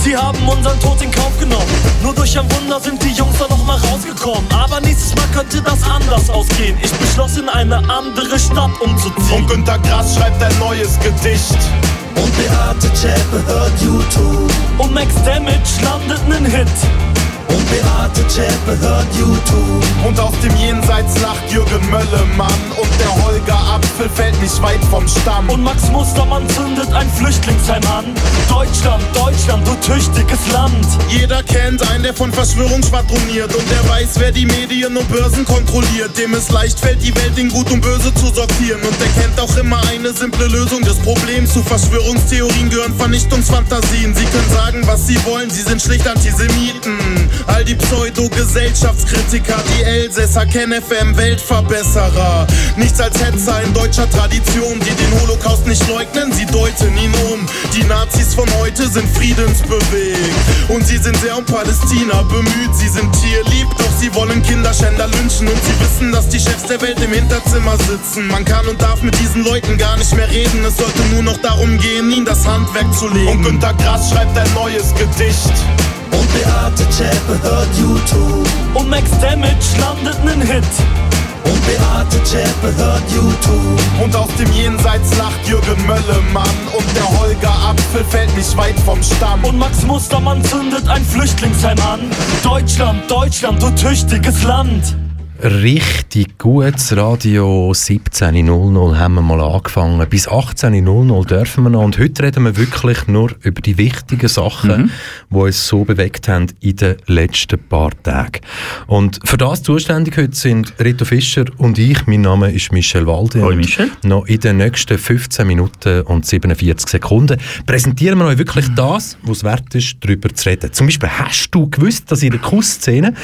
Sie haben unseren Tod in Kauf genommen. Nur durch ein Wunder sind die Jungs da noch mal rausgekommen. Aber nächstes Mal könnte das anders ausgehen. Ich beschloss, in eine andere Stadt umzuziehen. Und Günter Grass schreibt ein neues Gedicht. Und Beate Zschäpe hört YouTube. Und Max Damage landet nen Hit. Und Beate Zschäpe hört YouTube. Und aus dem Jenseits lacht Jürgen Möllemann. Und der Holger Apfel fällt nicht weit vom Stamm. Und Max Mustermann zündet ein Flüchtlingsheim an. Deutschland, Deutschland, du tüchtiges Land. Jeder kennt einen, der von Verschwörung schwadroniert. Und der weiß, wer die Medien und Börsen kontrolliert. Dem es leicht fällt, die Welt in Gut und Böse zu sortieren. Und der kennt auch immer eine simple Lösung des Problems. Zu Verschwörungstheorien gehören Vernichtungsfantasien. Sie können sagen, was sie wollen, sie sind schlicht Antisemiten. All die Pseudo-Gesellschaftskritiker, die Elsässer, KenFM, Weltverbesserer. Nichts als Hetzer in deutscher Tradition, die den Holocaust nicht leugnen, sie deuten ihn um. Die Nazis von heute sind friedensbewegt. Und sie sind sehr um Palästina bemüht. Sie sind tierlieb, doch sie wollen Kinderschänder lynchen. Und sie wissen, dass die Chefs der Welt im Hinterzimmer sitzen. Man kann und darf mit diesen Leuten gar nicht mehr reden. Es sollte nur noch darum gehen, ihnen das Handwerk zu legen. Und Günter Grass schreibt ein neues Gedicht. Und Beate Zschäpe hört YouTube. Und Max Damage landet nen Hit. Und Beate Zschäpe hört YouTube. Und aus dem Jenseits lacht Jürgen Möllemann. Und der Holger Apfel fällt nicht weit vom Stamm. Und Max Mustermann zündet ein Flüchtlingsheim an. Deutschland, Deutschland, du tüchtiges Land. Richtig gutes Radio 17.00 haben wir mal angefangen. Bis 18.00 dürfen wir noch. Und heute reden wir wirklich nur über die wichtigen Sachen, mhm. die uns so bewegt haben in den letzten paar Tagen. Und für das zuständig heute sind Rito Fischer und ich. Mein Name ist Michel Walde. Hallo Michel. Noch in den nächsten 15 Minuten und 47 Sekunden präsentieren wir euch wirklich das, was es wert ist, darüber zu reden. Zum Beispiel, hast du gewusst, dass in der Kussszene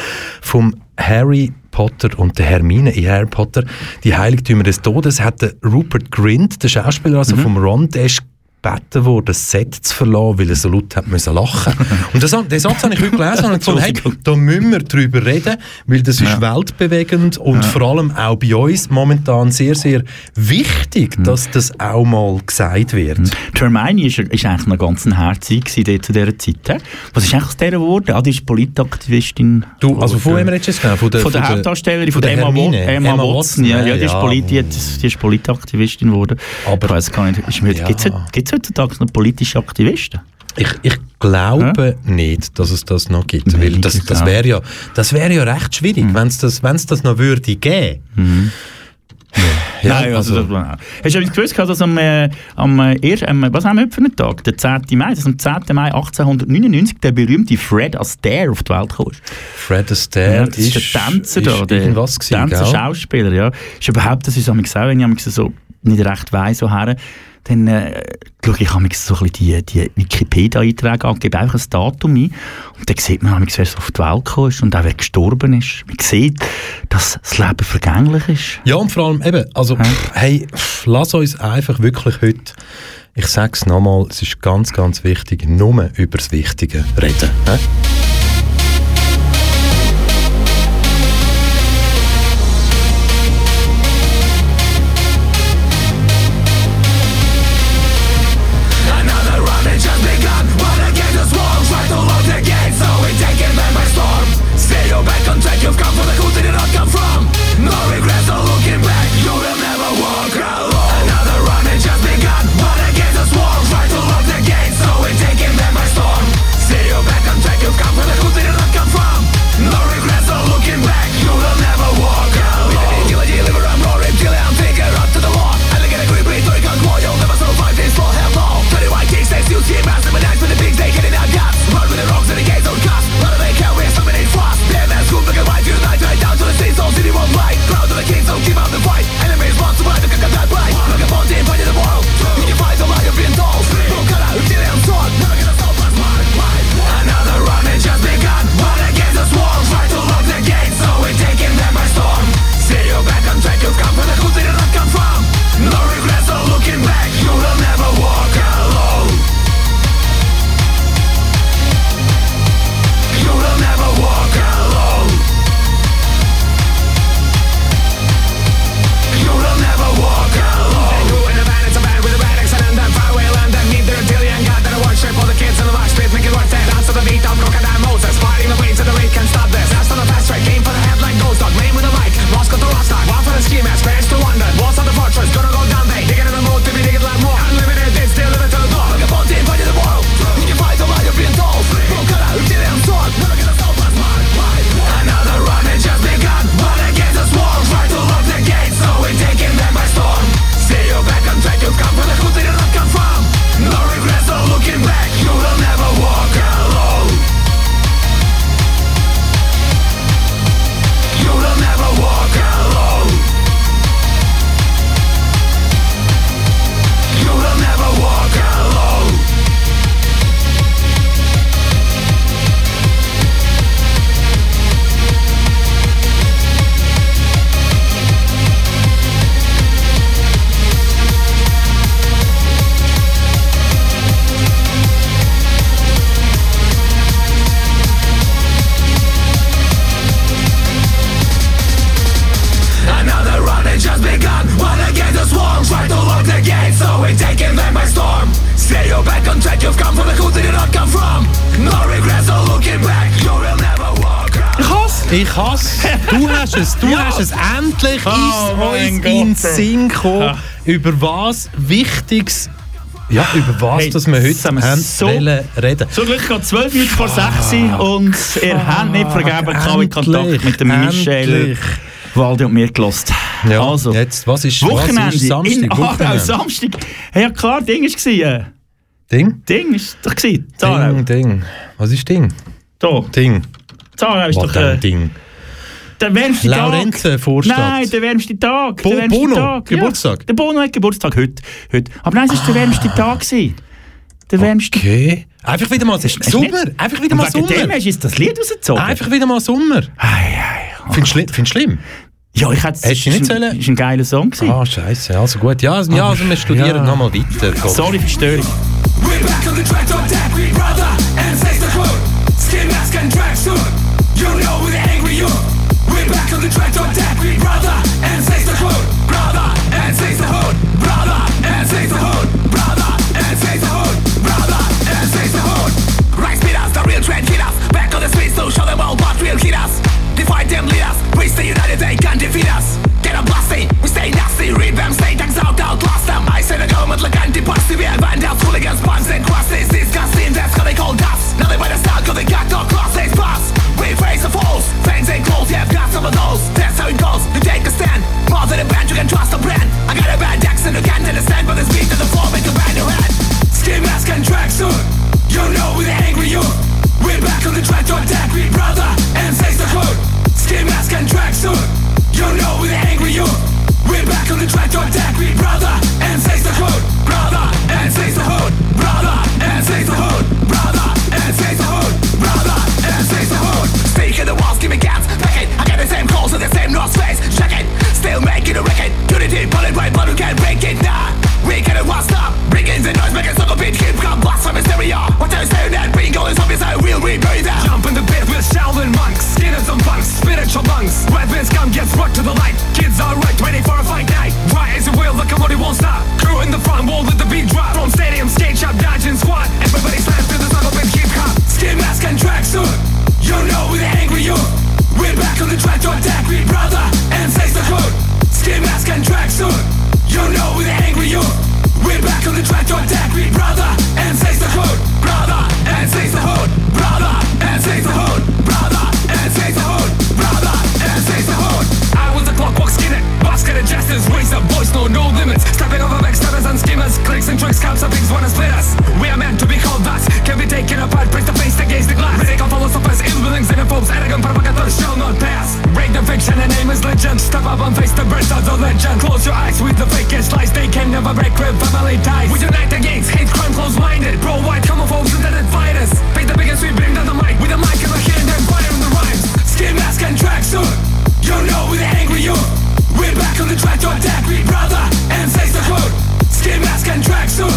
vom Harry Potter und der Hermine in Harry Potter, die Heiligtümer des Todes, hat der Rupert Grint, der Schauspieler also mhm. vom Ron, der ist gebeten worden, das Set zu verlassen, weil er so laut hat müssen lachen <laughs> Und das, den Satz habe ich heute gelesen und <laughs> gesagt, hey, da müssen wir drüber reden, weil das ist ja. weltbewegend und ja. vor allem auch bei uns momentan sehr, sehr wichtig, mhm. dass das auch mal gesagt wird. Mhm. Hermione ist, ist eigentlich noch ganz ein Herzig zu dieser Zeit. Was ist eigentlich aus dieser geworden? Ah, die ist Politaktivistin. Du, also von wem redest du genau? Von der, von der Hauptdarstellerin, von, der Emma, Hermine. Emma, Emma Watson. Ja, ja, die, ist Poli die, die ist Politaktivistin geworden. Aber ich weiß gar nicht, gibt es heutzutage noch politische Aktivisten? Ich, ich glaube ja? nicht, dass es das noch gibt. Nee, weil das, das wäre ja, wär ja recht schwierig, mhm. wenn es das, das noch würde geben. Mhm. Ja, Nein, also, also das, hast du gewusst, dass am, äh, am, äh, am was haben wir für einen Tag? Der 10. Mai, das am 10. Mai 1899 der berühmte Fred Astaire auf die Welt kam. Fred Astaire ja, das ist, ist der Tänzer da, der Tänzer, Schauspieler, ja. Ist überhaupt, das ist auch so nicht recht weiss, woher dann äh, schaue ich so ein bisschen die, die Wikipedia-Einträge an, gebe einfach ein Datum ein und dann sieht man, wer auf die Welt gekommen ist und auch wer gestorben ist. Man sieht, dass das Leben vergänglich ist. Ja, und vor allem eben, also, ja. hey, lass uns einfach wirklich heute ich sage es nochmal, es ist ganz, ganz wichtig, nur über das Wichtige reden. He? Sinn gekommen, über was Wichtiges, ja, über was Hey, dass wir heute haben wir so- reden. Zum Glück geht 12 Minuten vor 6 Uhr und ihr habt nicht vergeben, keinen Kontakt mit dem Michel. Waldi und mir gelost. Ja, also, jetzt, was ist, Wochenende. was ist Samstag? in Aarau. Samstag. Hey, ja klar, Ding war es. Ding? Ding ist doch gewesen. Ding, Ding. Was ist Ding? Da. Ding. Zarau ist Was doch äh, Ding? Der wärmste Laurenzen, Tag. Vorstadt. Nein, der wärmste Tag. Bo- der wärmste Bono, Tag. Geburtstag? Ja, der Bono hat Geburtstag heute. heute. Aber nein, es war der wärmste Tag. Gewesen. Der wärmste. Okay. Einfach wieder mal Sommer. Einfach wieder mal wegen dem Sommer. hast du jetzt das Lied rausgezogen. Einfach wieder mal Sommer. Findest du schli- findest du schlimm? Ja, ich hätte Hast du nicht sollen? ist ein geiler Song gewesen. Ah, scheiße. Also gut. Ja, also, ja, also wir studieren ja. nochmal weiter. Gott. Sorry für die Störung. We're back on the track, don't brother, and says the code. Skin mask and tracksuit, on we brother, and. Brother, and. Brother, and. Brother, and. Brother, and. Rise beat us, the real trend hit us. Back on the streets to show them all what real hit us. Defy them leaders, we stay united, they can't defeat us. Get a blasty, we stay nasty, revamp, stay tanks out, outlast them. I say the government like anti-pasty, we have vandals, hooligans, punks and crosses, disgusting, fangs and clothes, you have got some of those. That's how it goes, you take a stand. A band, you can trust a brand. I got a bad accent, you can't understand, but this beat to the floor, make a band your head. Skin mask and tracksuit, you know we're the angry youth. We're back on the track to attack, we brother, and says the code. Skin mask and tracksuit, you know we're the angry youth. We're back on the track to attack, we brother, and says the code. Brother, I will. Jump in the pit with Shaolin monks, skinheads and punks, spiritual monks. Weapons come, gets brought to the light. Kids are right, waiting for a fight night. Why is it will, the commodity won't stop. Crew in the front wall with the beat drop. From stadium, skate shop, dodging squad. Everybody slams to the sucker with hip hop. Skin mask and tracksuit. You know we're the angry youth. We're back on the track to attack, we brother, and says the code. Skin mask and tracksuit. You know we're the angry youth. We're back on the track to attack, we brother, and says the code. Brother, and says the hood. And clicks and tricks, counts and things wanna split us. We are meant to be called that, can be taken apart, break the face against the glass. Radical philosophers, ill willings, xenophobes, arrogant provocateurs shall not pass. Break the fiction, a name is legend. Step up and face the birth of the legend. Close your eyes with the fakest lies, they can never break with family ties. We unite against hate, crime, close-minded. Pro white, homophobes, internet fighters. Paint the biggest, we bring down the mic with a mic in the hand and fire in the rhymes. Skin mask and tracksuit. You know we're the angry youth. We're back on the track to attack, we brother, and says the code. Skin mask and tracksuit.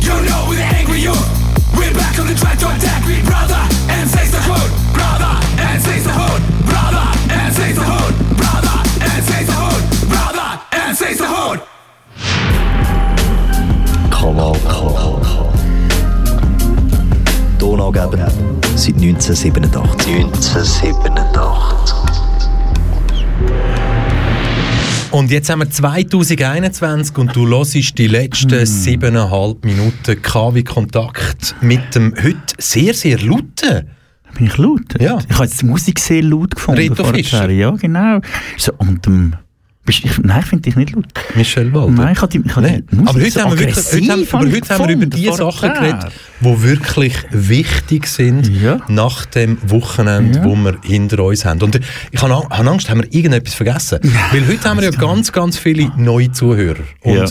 You know we're the angry youth. We're back on the track to attack, we brother, and says the code. Brother, and says the hood. Brother, and says the hood. Brother, and says the hood. Brother, and says the hood. Kanal K. Donaugeber seit 1987. 1987. Und jetzt haben wir 2021 und du hörst die letzten siebeneinhalb Minuten KW Kontakt mit dem heute sehr, sehr lauten. Bin ich laut? Ja. Ich habe jetzt die Musik sehr laut gefunden. Reto. Fischer. Ja, genau. So, und dem... bist- Ich, nein, ich finde dich nicht laut. Michel Walder. Nein, ich habe die, ich habe Nein. die Musik Aber heute, so haben wir wirklich, heute, haben, aber heute haben wir über die Sachen geredet, die wirklich wichtig sind nach dem Wochenende, Ja. wo wir hinter uns haben. Und ich habe habe Angst, haben wir irgendetwas vergessen? Weil heute haben wir ja ganz, ganz viele neue Zuhörer. Und Ja.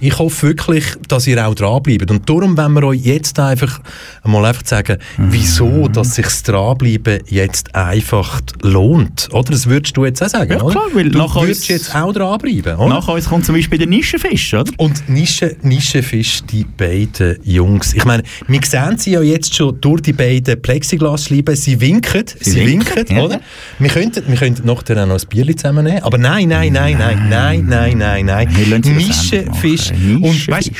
Ich hoffe wirklich, dass ihr auch dranbleibt. Und darum wollen wir euch jetzt einfach mal einfach sagen, Mhm. wieso dass sich das Dranbleiben jetzt einfach lohnt. Oder? Das würdest du jetzt auch sagen, Ja, oder? klar, weil du nach würdest uns- jetzt auch dranbleiben, oder? Nach uns kommt zum Beispiel der Nischenfisch, oder? Und Nische, Nischenfisch, die beiden Jungs. Ich meine, wir sehen sie ja jetzt schon durch die beiden Plexiglasscheiben. Sie winken, sie, Sie winken, winken, ja. oder? Wir könnten, wir könnten nachher auch noch ein Bierli zusammennehmen. Aber nein, nein, nein, nein, nein, nein, nein, nein. Wir lassen Nischenfisch. Und weißt,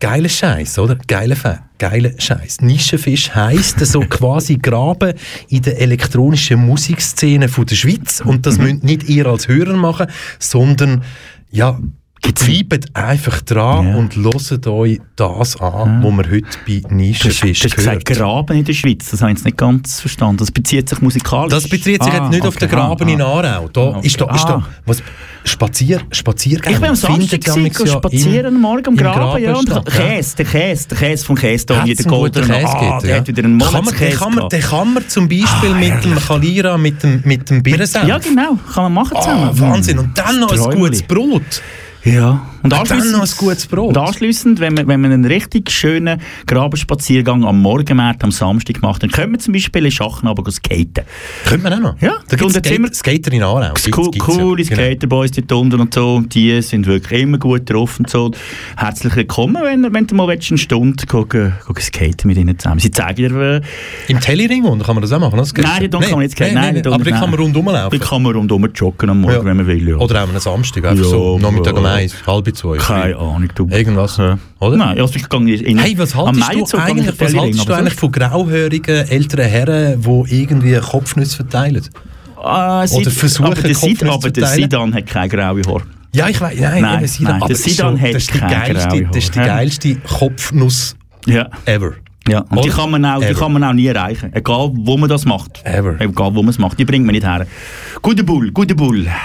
geiler Scheiß, oder? Geiler Fan. Geiler Scheiß. Nischenfisch heisst so <laughs> quasi Graben in der elektronischen Musikszene von der Schweiz. Und das müsst nicht ihr als Hörer machen, sondern ja, bleibt einfach dran Ja. und hört euch das an, was wir heute bei Nischenfisch Du hast gesagt, Graben in der Schweiz, das habe ich jetzt nicht ganz verstanden. Das bezieht sich musikalisch. Das bezieht sich Ah, jetzt nicht auf okay. den Graben Ah, in ah. Aarau. Da Okay. ist da, ist da Ah. was, Spazier, Spaziergänge. Ich bin am Samstag gewesen, ja spazieren morgen am im Graben, ja, und Käse, der Käse, der Käse vom Käse da, wie der Golden, Käse ah, der ja. hat wieder einen Monatskäse kann man, den kann man zum Beispiel mit dem Kalira, mit dem, mit dem Birnensenf. Ja, genau, kann man machen Ah, zusammen. Wahnsinn. Und dann noch ein gutes Brot. Ja. Und Und dann noch ein gutes Brot. und anschliessend wenn, man, wenn man einen richtig schönen Grabenspaziergang am Morgenmarkt am Samstag macht, dann können wir zum Beispiel in Schachen aber skaten. Könnte man auch noch. Ja, da gibt es wir- Skater in Aarau. Cool, gibt's ja. coole Genau. Skaterboys dort unten und so, und die sind wirklich immer gut drauf und so. Herzlich willkommen, wenn, wenn du mal willst, eine Stunde gucken, gucken skaten mit ihnen zusammen. Sie zeigen dir... Äh, Im Tellyring unten kann man das auch machen. Das nein, dort kann man nicht skaten. Nein, dort aber da nein. kann man rundum laufen. Da kann man rundum joggen am Morgen, Ja. wenn man will. Ja. Oder auch am Samstag, einfach so Nachmittag um eins, halb zwei. Keine Ahnung, du. Irgendwas, Ja. oder? Nein, also ich gehe in Hey, was haltest du eigentlich, was haltest du eigentlich von grauhörigen älteren Herren, die irgendwie Kopfnüsse verteilen? Ah, Oder versuchen, aber der, Sid, Kopfnüsse aber zu der? Sidan hat keine graue Haare. Ja, ich weiß, nein, Nein, Sidan, nein, aber der Sidan so, hat das ist die keine geilste, graue das ist die geilste Kopfnuss Ja. ever. Ja, und die kann, man auch, die kann man auch nie erreichen. Egal, wo man das macht. Ever. Egal, wo man es macht. Die bringt man nicht her. Guter Bull, guter Bull. <laughs>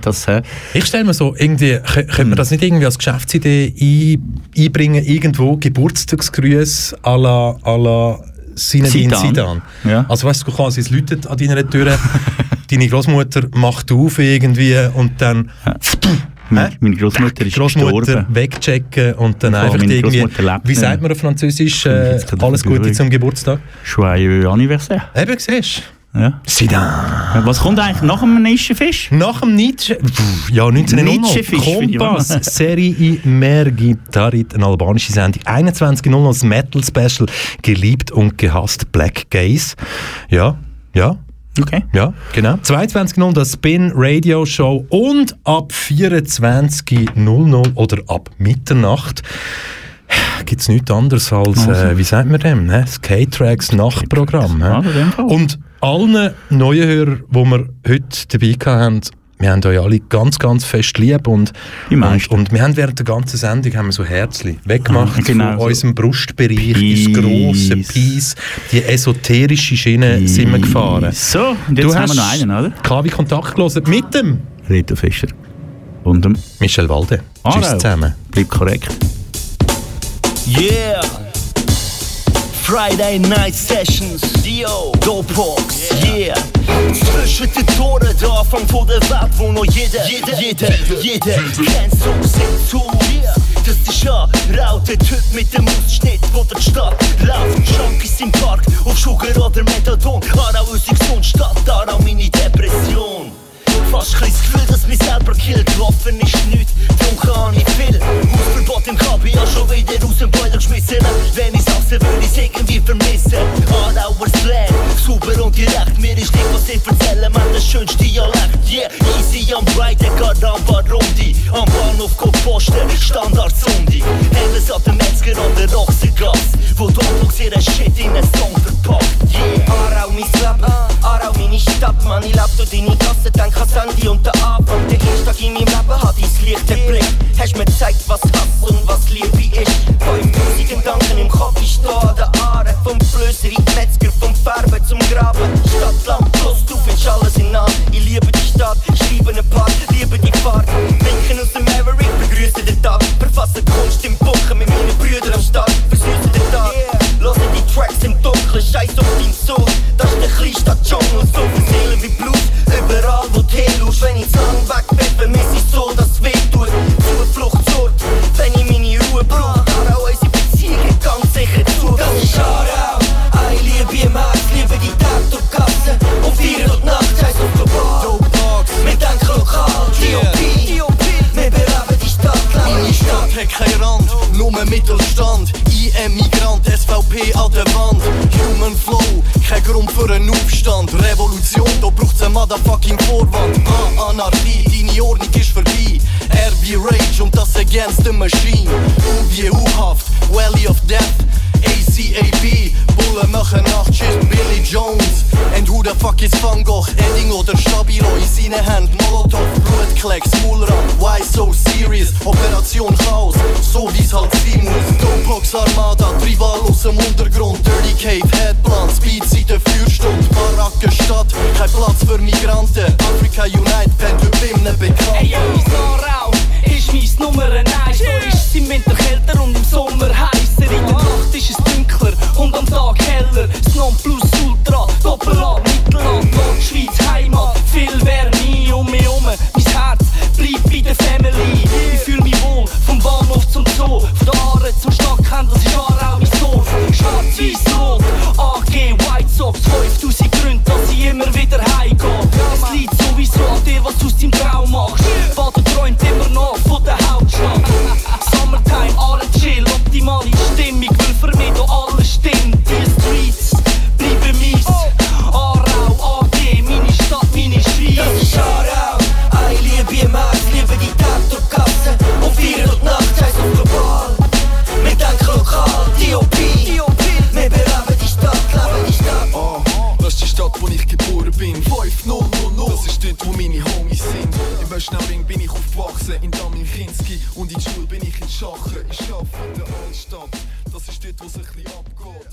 Das, äh, Ich stelle mir so, irgendwie, kö- könnte man das nicht irgendwie als Geschäftsidee ein, einbringen, irgendwo Geburtstagsgrüße à la, à la Zinedine Zidane. Zidane. Ja. Also weißt du, quasi, es läutet an deiner Tür, <laughs> deine Großmutter macht auf irgendwie und dann meine, meine Großmutter ist Großmutter gestorben. wegchecken und dann einfach irgendwie, wie sagt man auf Französisch, äh, alles Gute zum Geburtstag? Joyeux anniversaire. Eben, siehst du. Ja. Zidane. Was kommt eigentlich nach dem Nischenfisch? Nach dem Nietzsche, Pff, ja 1900, Nietzsche-Fisch finde ich Kompass. Serie i Mergi, Tarit, eine albanische Sendung, 21.00 das Metal Special, geliebt und gehasst Black Gaze. Ja, ja, Okay. ja, genau. 22.00 das Spin Radio Show und ab 24.00 oder ab Mitternacht gibt es nichts anderes als, äh, wie sagt man dem, ne? das K-Tracks Nachtprogramm. Ja. Und allen neuen Hörern, die wir heute dabei haben, wir haben euch alle ganz, ganz fest lieb und, und, und wir haben während der ganzen Sendung haben wir so Herzli weggemacht Ah, genau von so. unserem Brustbereich Peace. ins grosse Peace, die esoterische Schiene sind wir gefahren. So, und jetzt du haben hast wir noch einen, oder? KW Kontakt gelesen mit dem Reto Fischer. Und dem Michel Walde. Arau. Tschüss zusammen. Bleibt korrekt. Yeah. Friday Night Sessions, Dio, Dopebox, yeah. Zwischen den Toren, der Anfang von der Welt, wo noch jeder, jeder, jeder, jeder kennt so sind zu. Yeah. Das ist ja Rau, der Typ mit dem Ausschnitt, wo der Stadt läuft. Junkies im Park, auf Sugar oder Methadon. Arau, unsere Gesundstadt, Arau, meine Depression. Fast ein das Gefühl, dass mich selber killt. Waffen ist nichts, dunkel habe ich viel. Hausverbot im Kabi, ja schon wieder aus dem Boiler geschmissen. Wenn ich's hasse, würde ich's irgendwie vermissen. Arauer Slang, sauber und direkt. Mir ist nicht, was ich erzähle, man, das schönste Dialekt. Yeah, easy am Breitengrad, am Barundi. Am Bahnhof kommt Posten, Standard Sundi. Helles an der Metzger an der Ochsengasse. Wo Dogbox ihren Shit in einen Song verpackt. Yeah, Arau, mein Leben, Arau, meine Stadt. Man, ich leb durch deine Gasse, denk ans Handy und der Anfang. Der erste in meinem Leben hat dein Licht erblickt. Hast mir gezeigt, was Hass und was Liebe ist. 5000 Gedanken im Kopf, ich steh an der Aare. Vom Flößer in die Metzger, vom Färben zum Graben. Stadt, Land, Plus, du findest alles in an. Ich liebe die Stadt, schreibe einen Part, liebe die Fahrt. Winken aus dem Maverick, begrüße den Tag. Verfasse Kunst im Bunker mit meinen Brüdern am Start. Versüße den Tag. Höre die Tracks im Dunkeln, scheiß auf dein Sohn. Das ist der Kleinstadt Dschungel, so viel Seelen wie Blut. Überall, wo du hinschaust, wenn ich zu lang weg bin, vermisse ich so, dass es weh Kein Rand, nur Mittelstand. IM Migrant, SVP an der Wand. Human Flow, kein Grund für einen Aufstand. Revolution, da braucht's ein motherfucking Vorwand. Ah, Anarchie, deine Ordnung ist vorbei. R Rage und das against the machine. U wie U-Haft, Valley of Death. ACAB, Bullen machen Nachtschicht, Billy Jones. And who the fuck is Van Gogh, Edding oder Stabilo? In seinen Händen Molotov, Blutklecks, Mulran, why so serious? Operation Chaos, so wie's halt sein muss. Dopebox Armada, Rival aus dem Untergrund, Dirty Cave, Headplan, Speed seit der Feuerstunde, Baracke Stadt, kein Platz für Migranten. Africa Unite, Band, du bist, bekannt. Ey, yo, so ist mein Nummer 1. Da ist es im Winter kälter und im Sommer heißer. In der Nacht ist es dunkler und am Tag heller. Das Nonplusultra, Doppelab, Mittelland, Nordschweiz, Heimat. Viel Wärme um mich herum. Mein Herz bleibt bei der Family. Ich fühl mich wohl vom Bahnhof zum Zoo. Von der Aare zum Stadtkern, das ist Aarau mein Dorf. Schwarz-Weiß-Rot, AG, White Sox. 5000 Gründe, dass ich immer wieder heimgehe. Es liegt sowieso an dir, was du aus deinem Traum machst. Vater träumt immer noch meine Homies sind. Im Westnauring bin ich aufgewachsen, in Damien Kinski. Und in der Schule bin ich in Schachen. Ich arbeite in der Altstadt, das ist dort, wo es ein bisschen abgeht.